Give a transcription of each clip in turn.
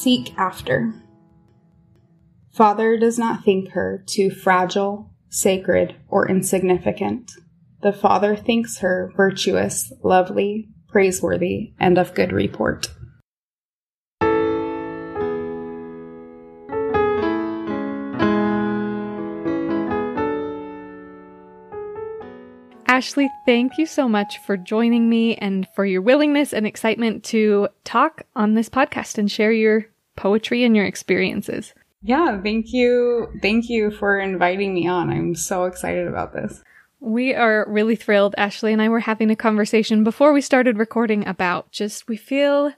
seek after. Father does not think her too fragile, sacred, or insignificant. The Father thinks her virtuous, lovely, praiseworthy, and of good report. Ashley, thank you so much for joining me and for your willingness and excitement to talk on this podcast and share your poetry and your experiences. Yeah, thank you. Thank you for inviting me on. I'm so excited about this. We are really thrilled. Ashley and I were having a conversation before we started recording about just we feel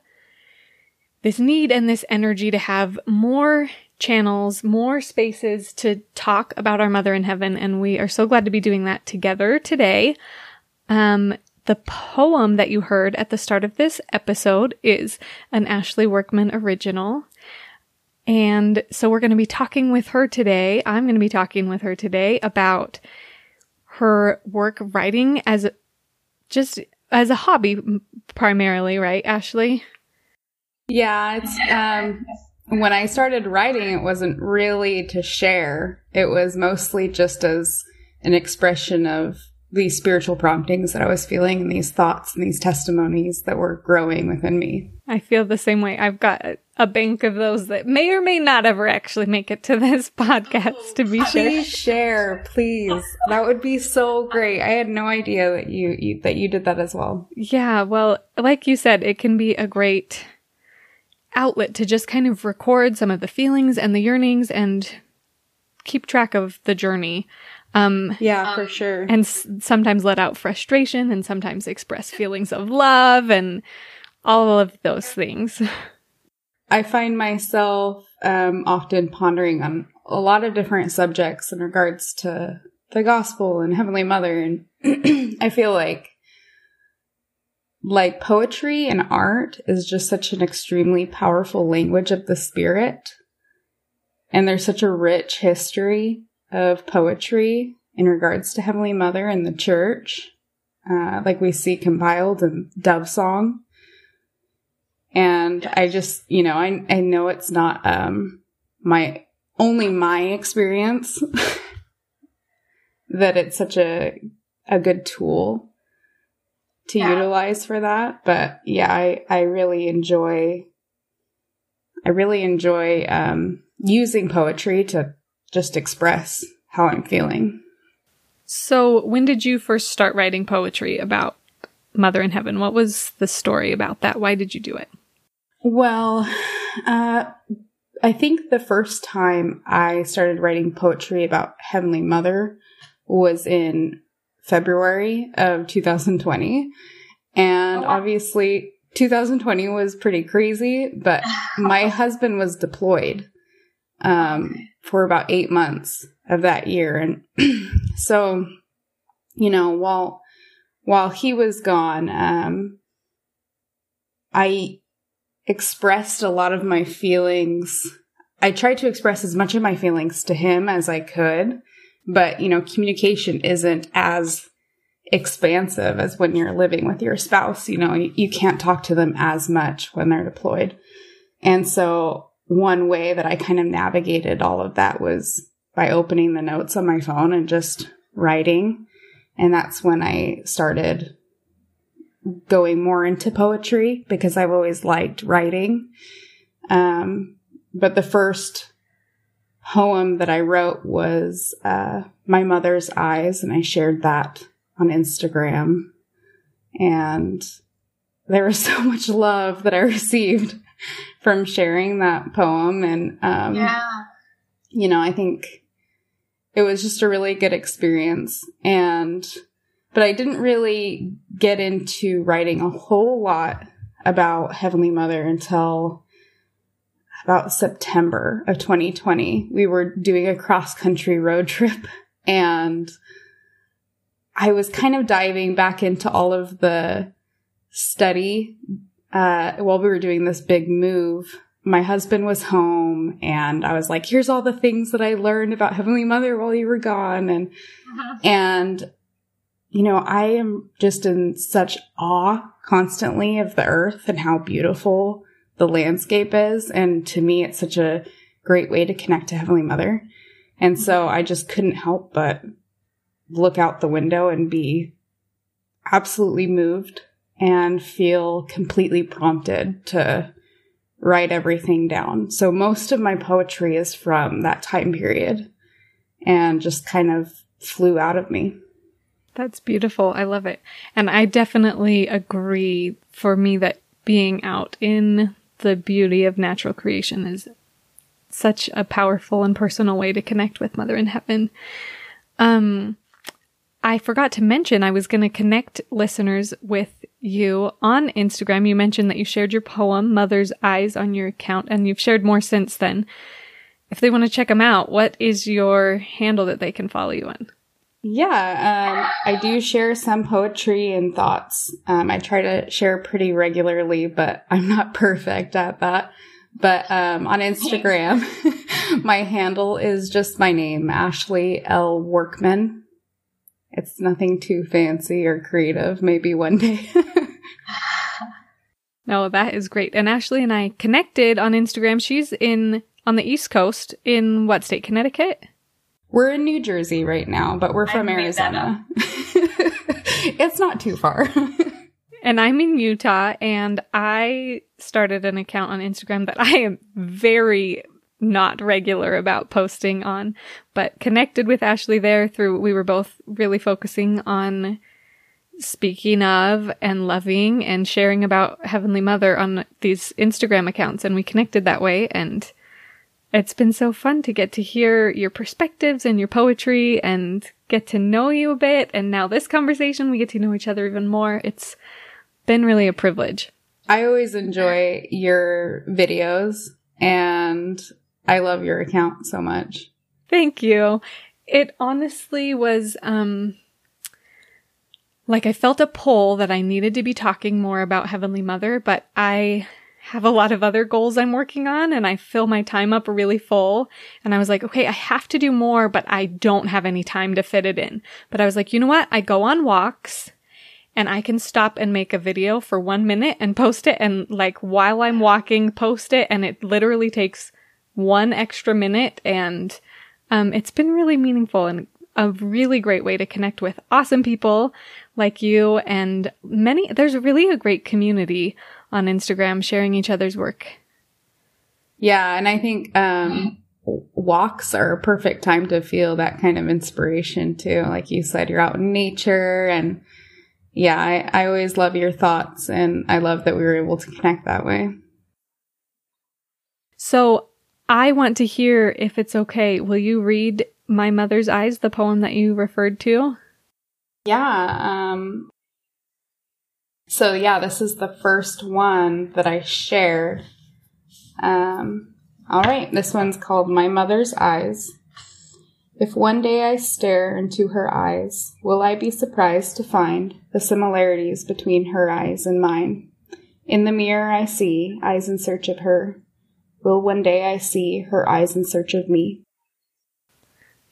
this need and this energy to have more channels, more spaces to talk about our mother in heaven. And we are so glad to be doing that together today. Um, the poem that you heard at the start of this episode is an Ashley Workman original. And so we're going to be talking with her today. I'm going to be talking with her today about her work writing as just as a hobby primarily, right, Ashley? Yeah, it's um when I started writing it wasn't really to share. It was mostly just as an expression of these spiritual promptings that I was feeling and these thoughts and these testimonies that were growing within me. I feel the same way. I've got a bank of those that may or may not ever actually make it to this podcast to be please shared. Please share, please. That would be so great. I had no idea that you, you that you did that as well. Yeah, well, like you said, it can be a great outlet to just kind of record some of the feelings and the yearnings and keep track of the journey. Um, yeah, for sure. And s- sometimes let out frustration and sometimes express feelings of love and all of those things. I find myself um, often pondering on a lot of different subjects in regards to the gospel and Heavenly Mother. And I feel like like poetry and art is just such an extremely powerful language of the spirit. And there's such a rich history of poetry in regards to Heavenly Mother and the church, uh, like we see compiled in Dove Song. And I just, you know, I, I know it's not, um, my, only my experience that it's such a, a good tool to yeah. utilize for that. But yeah, I, I really enjoy, I really enjoy, um, using poetry to just express how I'm feeling. So, when did you first start writing poetry about Mother in Heaven? What was the story about that? Why did you do it? Well, uh, I think the first time I started writing poetry about Heavenly Mother was in February of 2020. And oh, wow. obviously, 2020 was pretty crazy, but my husband was deployed um, for about eight months of that year. And so, you know, while while he was gone, um, I expressed a lot of my feelings. I tried to express as much of my feelings to him as I could, but you know, communication isn't as expansive as when you're living with your spouse. You know, you, you can't talk to them as much when they're deployed. And so one way that I kind of navigated all of that was by opening the notes on my phone and just writing. And that's when I started going more into poetry because I've always liked writing. Um, but the first poem that I wrote was uh, My Mother's Eyes, and I shared that on Instagram. And there was so much love that I received from sharing that poem. And, um, yeah. you know, I think it was just a really good experience. And, but I didn't really get into writing a whole lot about Heavenly Mother until about September of 2020. We were doing a cross country road trip and I was kind of diving back into all of the study uh, while we were doing this big move. My husband was home and I was like, here's all the things that I learned about Heavenly Mother while you were gone. And, uh-huh. and, you know, I am just in such awe constantly of the earth and how beautiful the the landscape is. And to me, it's such a great way to connect to Heavenly Mother. And so I just couldn't help but look out the window and be absolutely moved and feel completely prompted to write everything down. So most of my poetry is from that time period and just kind of flew out of me. That's beautiful. I love it. And I definitely agree for me that being out in the beauty of natural creation is such a powerful and personal way to connect with Mother in Heaven. Um, I forgot to mention I was going to connect listeners with you on Instagram. You mentioned that you shared your poem, Mother's Eyes, on your account, and you've shared more since then. If they want to check them out, what is your handle that they can follow you on? Yeah, um, I do share some poetry and thoughts. Um, I try to share pretty regularly, but I'm not perfect at that. But um, on Instagram, my handle is just my name, Ashley L. Workman. It's nothing too fancy or creative. Maybe one day. no, that is great. And Ashley and I connected on Instagram. She's in on the East Coast in what state? Connecticut? We're in New Jersey right now, but we're from Arizona. it's not too far. and I'm in Utah, and I started an account on Instagram that I am very not regular about posting on, but connected with Ashley there through, we were both really focusing on speaking of and loving and sharing about Heavenly Mother on these Instagram accounts. And we connected that way. And it's been so fun to get to hear your perspectives and your poetry and get to know you a bit. And now this conversation, we get to know each other even more. It's been really a privilege. I always enjoy your videos and I love your account so much. Thank you. It honestly was, um, like I felt a pull that I needed to be talking more about Heavenly Mother, but I have a lot of other goals I'm working on and I fill my time up really full. And I was like, okay, I have to do more, but I don't have any time to fit it in. But I was like, you know what? I go on walks and I can stop and make a video for one minute and post it. And like while I'm walking, post it. And it literally takes one extra minute and um, it's been really meaningful and a really great way to connect with awesome people like you and many there's really a great community on Instagram sharing each other's work. Yeah, and I think um, walks are a perfect time to feel that kind of inspiration too. Like you said, you're out in nature and yeah, I, I always love your thoughts and I love that we were able to connect that way. So I want to hear if it's okay. Will you read My Mother's Eyes, the poem that you referred to? Yeah. Um, so yeah, this is the first one that I shared. Um, all right, this one's called My Mother's Eyes. If one day I stare into her eyes, will I be surprised to find the similarities between her eyes and mine? In the mirror I see eyes in search of her. Will one day I see her eyes in search of me?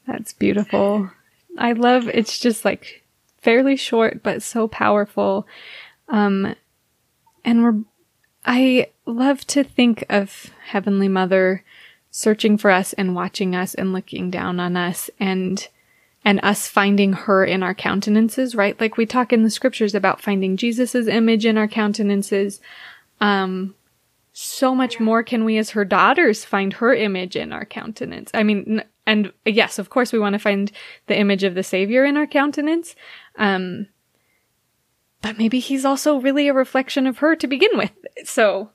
That's beautiful. I love it's just like fairly short but so powerful. Um and we're I love to think of Heavenly Mother searching for us and watching us and looking down on us and and us finding her in our countenances, right? Like we talk in the scriptures about finding Jesus's image in our countenances. Um, so much more can we as her daughters find her image in our countenance. I mean, and yes, of course we want to find the image of the savior in our countenance. Um, but maybe he's also really a reflection of her to begin with. So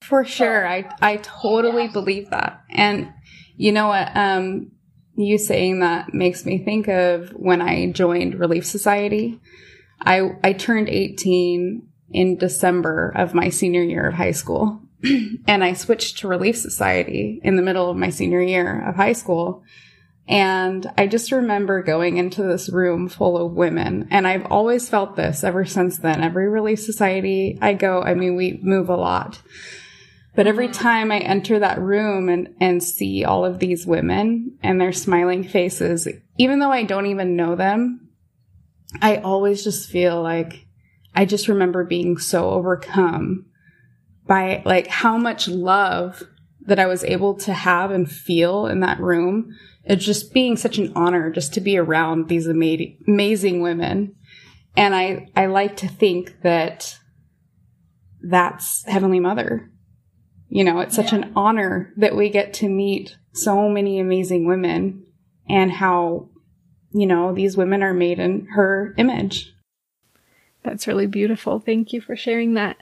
for sure, I I totally believe that. And you know what um you saying that makes me think of when I joined Relief Society. I I turned 18 in December of my senior year of high school. and I switched to Relief Society in the middle of my senior year of high school. And I just remember going into this room full of women. And I've always felt this ever since then. Every Relief Society I go, I mean, we move a lot. But every mm-hmm. time I enter that room and, and see all of these women and their smiling faces, even though I don't even know them, I always just feel like I just remember being so overcome by like how much love that I was able to have and feel in that room. It's just being such an honor just to be around these amazing, amazing women. And I, I like to think that that's Heavenly Mother. You know, it's such yeah. an honor that we get to meet so many amazing women and how, you know, these women are made in her image. That's really beautiful. Thank you for sharing that.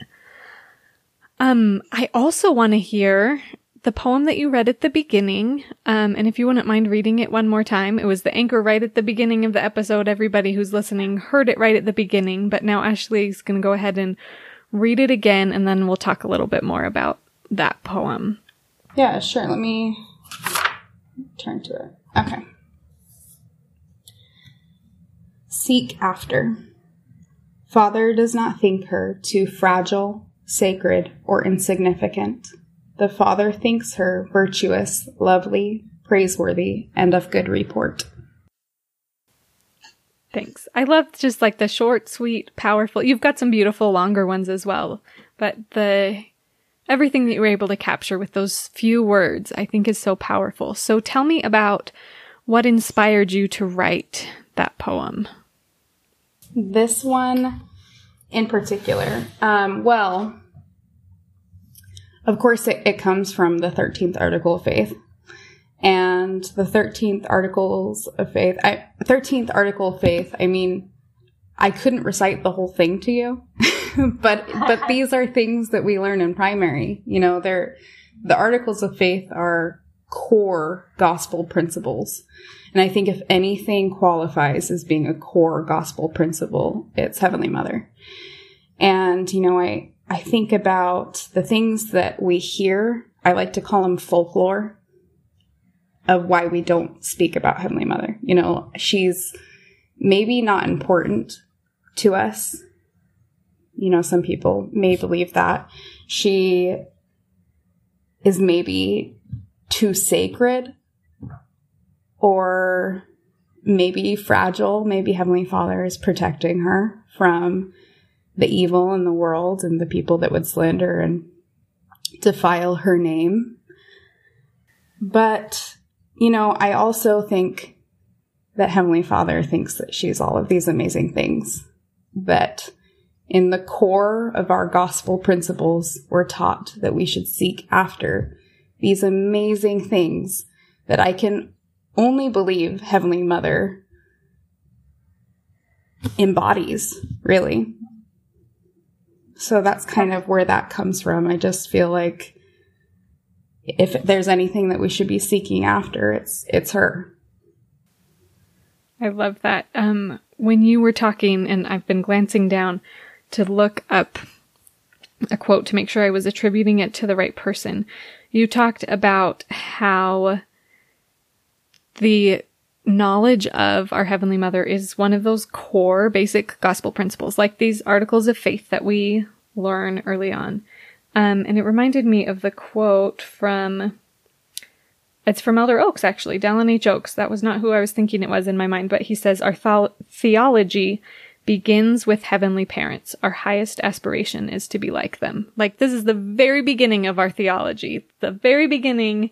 Um, I also want to hear the poem that you read at the beginning. Um, and if you wouldn't mind reading it one more time, it was the anchor right at the beginning of the episode. Everybody who's listening heard it right at the beginning, but now Ashley's going to go ahead and read it again, and then we'll talk a little bit more about that poem. Yeah, sure. Let me turn to it. Okay. Seek after. Father does not think her too fragile, sacred, or insignificant. The Father thinks her virtuous, lovely, praiseworthy, and of good report. Thanks. I love just like the short, sweet, powerful. You've got some beautiful longer ones as well, but the everything that you were able to capture with those few words, I think is so powerful. So tell me about what inspired you to write that poem. This one in particular. Um, well, of course, it, it comes from the 13th article of faith. And the 13th articles of faith, I, 13th article of faith, I mean, I couldn't recite the whole thing to you, but, but these are things that we learn in primary. You know, they're, the articles of faith are core gospel principles. And I think if anything qualifies as being a core gospel principle, it's Heavenly Mother. And, you know, I, I think about the things that we hear. I like to call them folklore of why we don't speak about Heavenly Mother. You know, she's maybe not important to us. You know, some people may believe that. She is maybe too sacred or maybe fragile. Maybe Heavenly Father is protecting her from the evil in the world and the people that would slander and defile her name. But, you know, I also think that Heavenly Father thinks that she's all of these amazing things. That in the core of our gospel principles, we're taught that we should seek after these amazing things that I can only believe Heavenly Mother embodies, really. So that's kind of where that comes from. I just feel like if there's anything that we should be seeking after, it's it's her. I love that. Um, when you were talking, and I've been glancing down to look up a quote to make sure I was attributing it to the right person. You talked about how the knowledge of our Heavenly Mother is one of those core basic gospel principles, like these articles of faith that we learn early on. Um, and it reminded me of the quote from, it's from Elder Oaks, actually, Dallin H. Oaks. That was not who I was thinking it was in my mind, but he says, Our th- theology begins with heavenly parents. Our highest aspiration is to be like them. Like, this is the very beginning of our theology. The very beginning,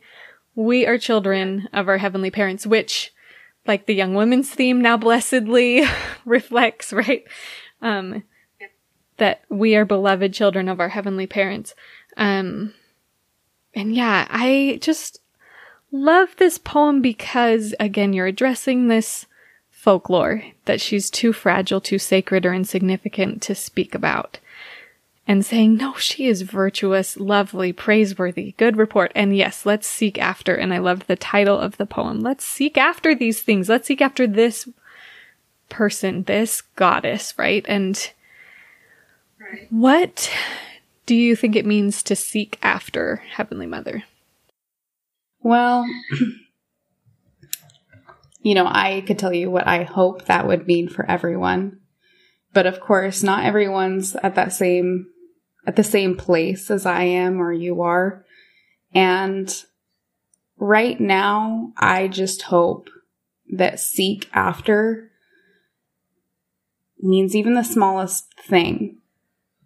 we are children of our heavenly parents, which like the young women's theme now blessedly reflects, right? Um, that we are beloved children of our heavenly parents. Um, and yeah, I just love this poem because again, you're addressing this folklore that she's too fragile, too sacred or insignificant to speak about and saying, no, she is virtuous, lovely, praiseworthy, good report. And yes, let's seek after. And I love the title of the poem. Let's seek after these things. Let's seek after this person, this goddess, right? And right. what do you think it means to seek after Heavenly Mother? Well, you know, I could tell you what I hope that would mean for everyone. But of course, not everyone's at that same at the same place as I am or you are. And right now, I just hope that seek after means even the smallest thing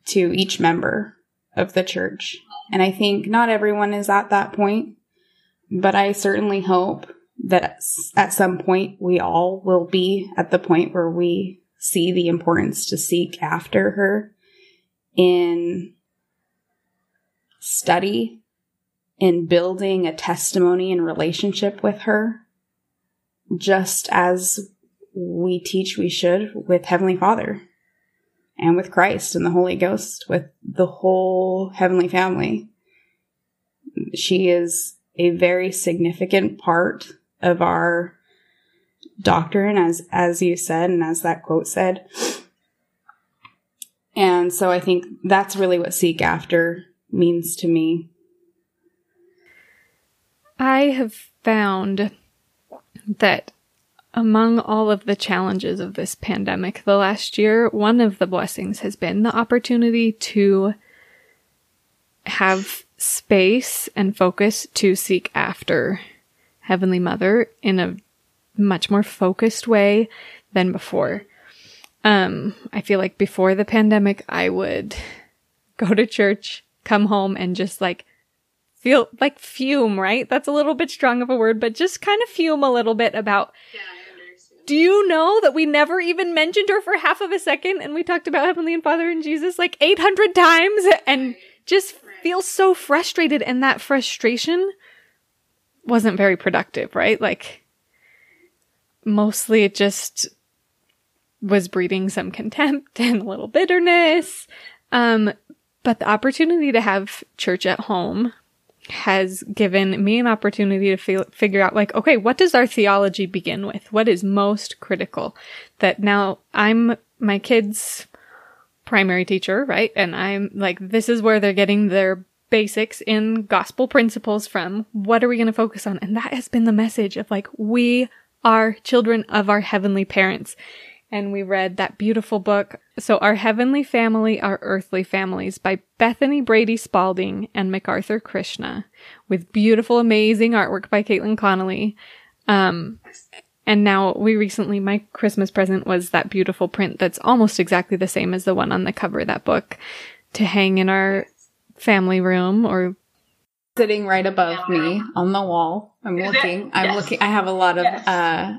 to each member of the church. And I think not everyone is at that point, but I certainly hope that at some point we all will be at the point where we see the importance to seek after her in study, in building a testimony and relationship with her, just as we teach we should with Heavenly Father and with Christ and the Holy Ghost, with the whole Heavenly family. She is a very significant part of our doctrine, as, as you said, and as that quote said. And so I think that's really what seek after means to me. I have found that among all of the challenges of this pandemic the last year, one of the blessings has been the opportunity to have space and focus to seek after Heavenly Mother in a much more focused way than before. Um, I feel like before the pandemic, I would go to church, come home, and just like feel like fume, right? That's a little bit strong of a word, but just kind of fume a little bit about. Yeah, do you know that we never even mentioned her for half of a second and we talked about Heavenly and Father and Jesus like 800 times and just feel so frustrated and that frustration wasn't very productive, right? Like mostly it just was breeding some contempt and a little bitterness. Um, but the opportunity to have church at home has given me an opportunity to feel, figure out like, okay, what does our theology begin with? What is most critical? That now I'm my kids' primary teacher, right? And I'm like, this is where they're getting their basics in gospel principles from. What are we going to focus on? And that has been the message of like, we are children of our heavenly parents and we read that beautiful book. So, Our Heavenly Family, Our Earthly Families by Bethany Brady Spalding and McArthur Krishna, with beautiful, amazing artwork by Caitlin Connolly. Um, and now we recently, my Christmas present was that beautiful print that's almost exactly the same as the one on the cover of that book to hang in our family room or sitting right above me on the wall. I'm looking. I'm yes. looking. I have a lot of yes. uh,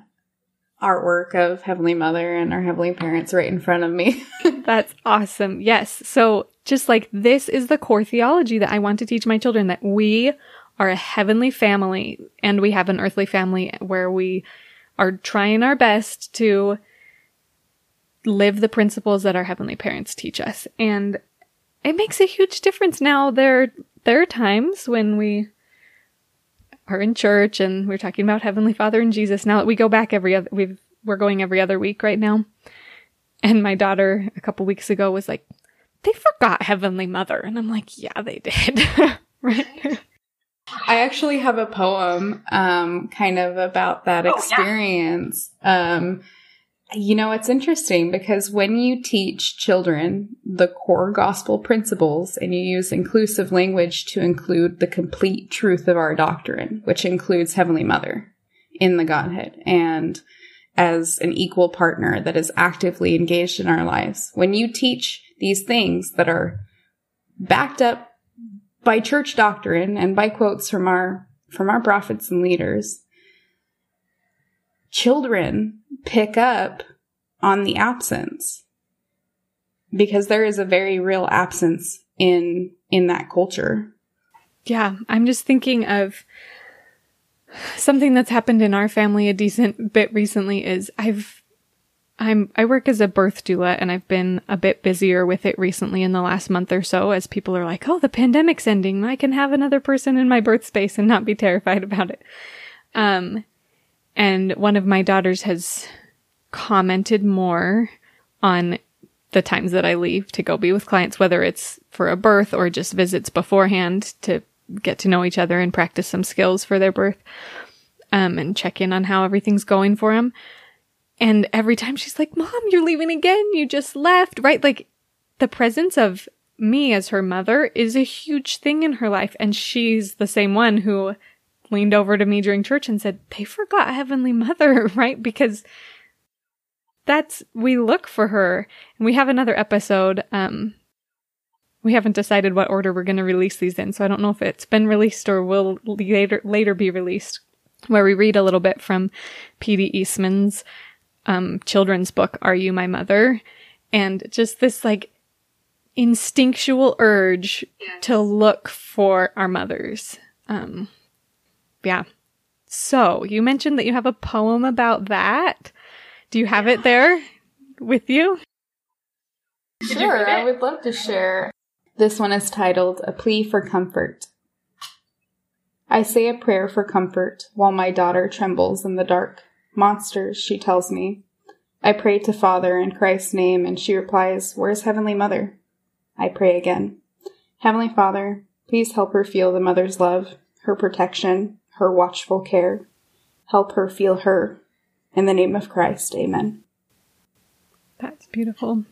artwork of Heavenly Mother and our Heavenly Parents right in front of me. That's awesome. Yes. So just like this is the core theology that I want to teach my children that we are a heavenly family and we have an earthly family where we are trying our best to live the principles that our heavenly parents teach us. And it makes a huge difference now. There, there are times when we are in church and we're talking about Heavenly Father and Jesus. Now that we go back every other, we've, we're going every other week right now. And my daughter a couple weeks ago was like, they forgot Heavenly Mother. And I'm like, yeah, they did. right. I actually have a poem, um, kind of about that experience. Oh, yeah. Um, you know, it's interesting because when you teach children the core gospel principles and you use inclusive language to include the complete truth of our doctrine, which includes Heavenly Mother in the Godhead and as an equal partner that is actively engaged in our lives. When you teach these things that are backed up by church doctrine and by quotes from our, from our prophets and leaders, children pick up on the absence because there is a very real absence in in that culture. Yeah, I'm just thinking of something that's happened in our family a decent bit recently is I've I'm I work as a birth doula and I've been a bit busier with it recently in the last month or so as people are like, "Oh, the pandemic's ending. I can have another person in my birth space and not be terrified about it." Um and one of my daughters has commented more on the times that I leave to go be with clients, whether it's for a birth or just visits beforehand to get to know each other and practice some skills for their birth, um, and check in on how everything's going for them. And every time she's like, Mom, you're leaving again. You just left, right? Like the presence of me as her mother is a huge thing in her life. And she's the same one who leaned over to me during church and said, they forgot Heavenly Mother, right? Because that's, we look for her. And we have another episode, um, we haven't decided what order we're going to release these in, so I don't know if it's been released or will later later be released. Where we read a little bit from P.D. Eastman's um, children's book, "Are You My Mother," and just this like instinctual urge yes. to look for our mothers. Um, yeah. So you mentioned that you have a poem about that. Do you have it there with you? Sure, I would love to share. This one is titled A Plea for Comfort. I say a prayer for comfort while my daughter trembles in the dark. Monsters, she tells me. I pray to Father in Christ's name, and she replies, Where's Heavenly Mother? I pray again. Heavenly Father, please help her feel the mother's love, her protection, her watchful care. Help her feel her. In the name of Christ, amen. That's beautiful.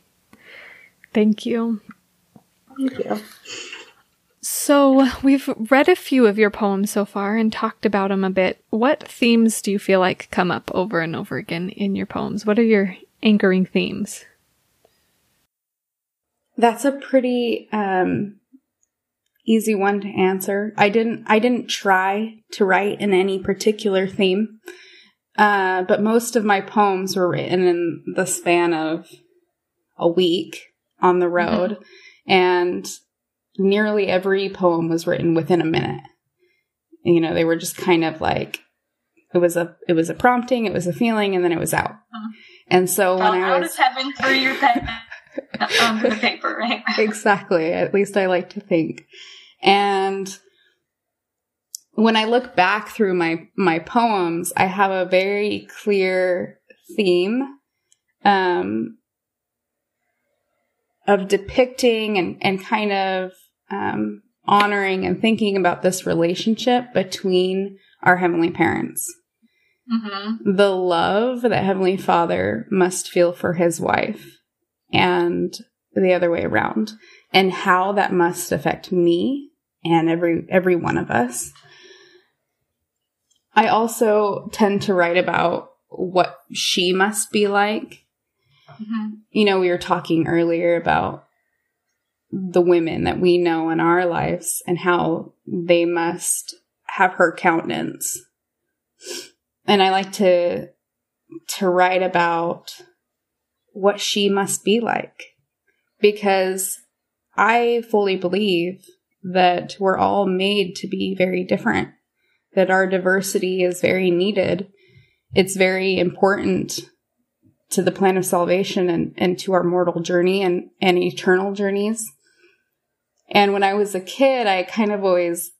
Thank you. Thank you. So, we've read a few of your poems so far and talked about them a bit. What themes do you feel like come up over and over again in your poems? What are your anchoring themes? That's a pretty um, easy one to answer. I didn't I didn't try to write in any particular theme. Uh, but most of my poems were written in the span of a week on the road mm-hmm. and nearly every poem was written within a minute. You know, they were just kind of like it was a it was a prompting, it was a feeling, and then it was out. Mm-hmm. And so when I was heaven through your pen onto the paper, right? exactly. At least I like to think. And when I look back through my my poems, I have a very clear theme um, of depicting and and kind of um, honoring and thinking about this relationship between our heavenly parents. Mm-hmm. The love that Heavenly Father must feel for his wife and the other way around, and how that must affect me and every every one of us. I also tend to write about what she must be like. Mm-hmm. You know, we were talking earlier about the women that we know in our lives and how they must have her countenance. And I like to to write about what she must be like because I fully believe that we're all made to be very different, that our diversity is very needed. It's very important to the plan of salvation and, and to our mortal journey and, and eternal journeys. And when I was a kid, I kind of always,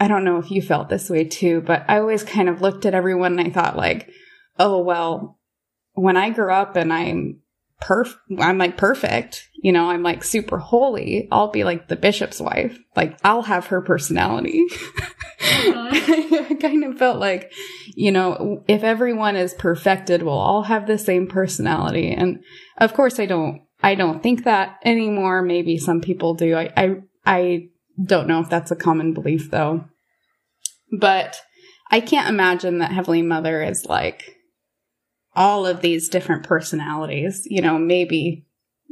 I don't know if you felt this way too, but I always kind of looked at everyone and I thought like, oh, well, when I grow up and I'm perf I'm like perfect. You know, I'm like super holy. I'll be like the bishop's wife. Like I'll have her personality. Uh-huh. I kind of felt like, you know, if everyone is perfected, we'll all have the same personality. And of course I don't I don't think that anymore. Maybe some people do. I I, I don't know if that's a common belief though. But I can't imagine that Heavenly Mother is like all of these different personalities. You know, maybe,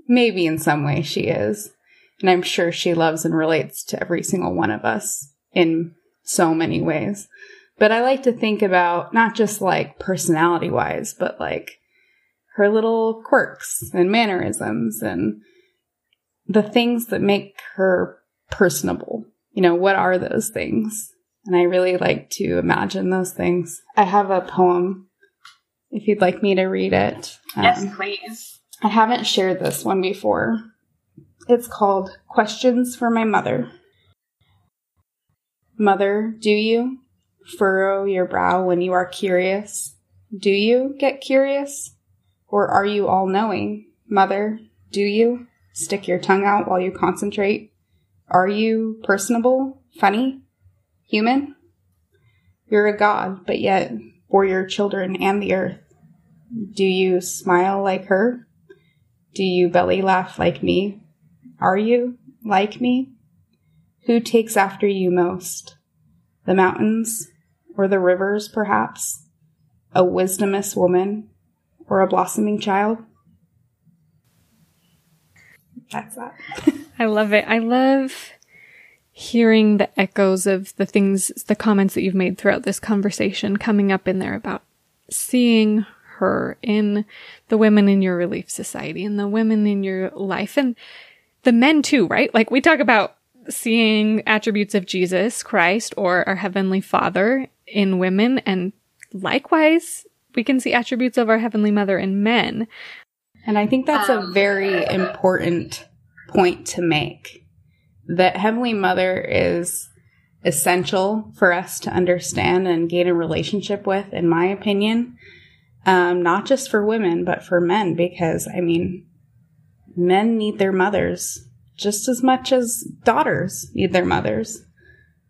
maybe in some way she is. And I'm sure she loves and relates to every single one of us in so many ways. But I like to think about not just like personality wise, but like her little quirks and mannerisms and the things that make her personable. You know, what are those things? And I really like to imagine those things. I have a poem if you'd like me to read it. Yes, um, please. I haven't shared this one before. It's called Questions for My Mother. Mother, do you furrow your brow when you are curious? Do you get curious? Or are you all knowing? Mother, do you stick your tongue out while you concentrate? Are you personable, funny, human? You're a god, but yet for your children and the earth. Do you smile like her? Do you belly laugh like me? Are you like me? Who takes after you most? The mountains or the rivers, perhaps? A wisdomous woman or a blossoming child? that's that. I love it. I love hearing the echoes of the things, the comments that you've made throughout this conversation coming up in there about seeing her in the women in your relief society and the women in your life and the men too, right? Like we talk about seeing attributes of Jesus Christ or our heavenly father in women and likewise we can see attributes of our heavenly mother in men. And I think that's a um, very important point to make. That heavenly mother is essential for us to understand and gain a relationship with, in my opinion. Um, not just for women, but for men, because I mean, men need their mothers just as much as daughters need their mothers.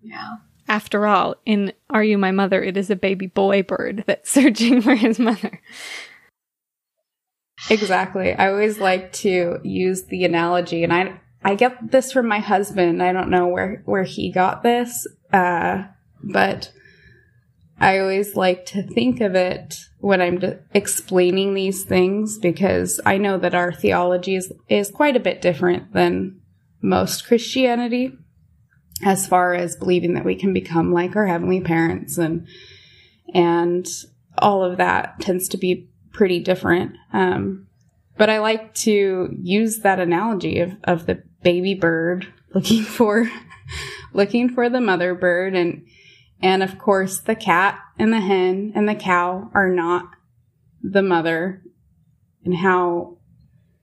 Yeah. After all, in Are You My Mother, it is a baby boy bird that's searching for his mother. Exactly. I always like to use the analogy, and I I get this from my husband. I don't know where where he got this, uh, but I always like to think of it when I'm explaining these things because I know that our theology is, is quite a bit different than most Christianity as far as believing that we can become like our heavenly parents and and all of that tends to be pretty different. Um, but I like to use that analogy of, of the baby bird looking for looking for the mother bird and and of course the cat and the hen and the cow are not the mother and how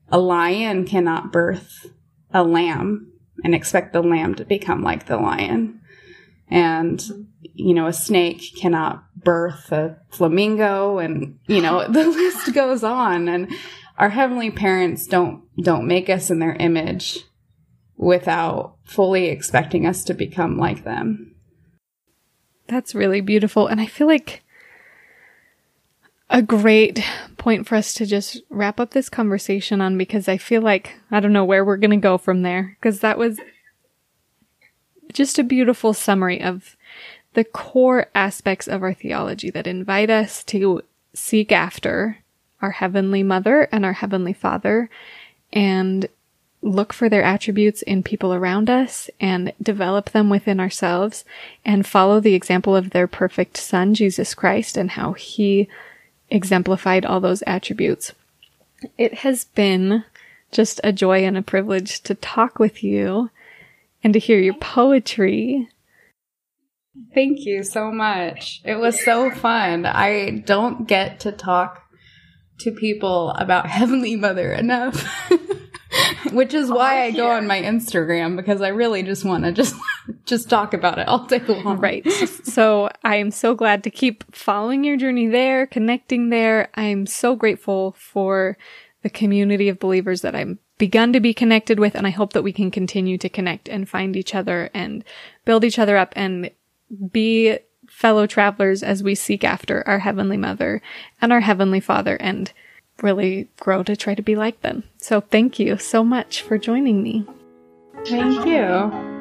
a lion cannot birth a lamb and expect the lamb to become like the lion. And, you know, a snake cannot birth a flamingo and, you know, the list goes on. And our heavenly parents don't, don't make us in their image without fully expecting us to become like them. That's really beautiful. And I feel like a great point for us to just wrap up this conversation on because I feel like I don't know where we're going to go from there because that was just a beautiful summary of the core aspects of our theology that invite us to seek after our heavenly mother and our heavenly father and look for their attributes in people around us and develop them within ourselves and follow the example of their perfect son, Jesus Christ, and how he exemplified all those attributes. It has been just a joy and a privilege to talk with you and to hear your poetry. Thank you so much. It was so fun. I don't get to talk to people about Heavenly Mother enough. Which is why I go on my Instagram because I really just want to just just talk about it all day long. Right. so I am so glad to keep following your journey there, connecting there. I'm so grateful for the community of believers that I'm begun to be connected with, and I hope that we can continue to connect and find each other and build each other up and be fellow travelers as we seek after our Heavenly Mother and our Heavenly Father and really grow to try to be like them. So thank you so much for joining me. Thank you.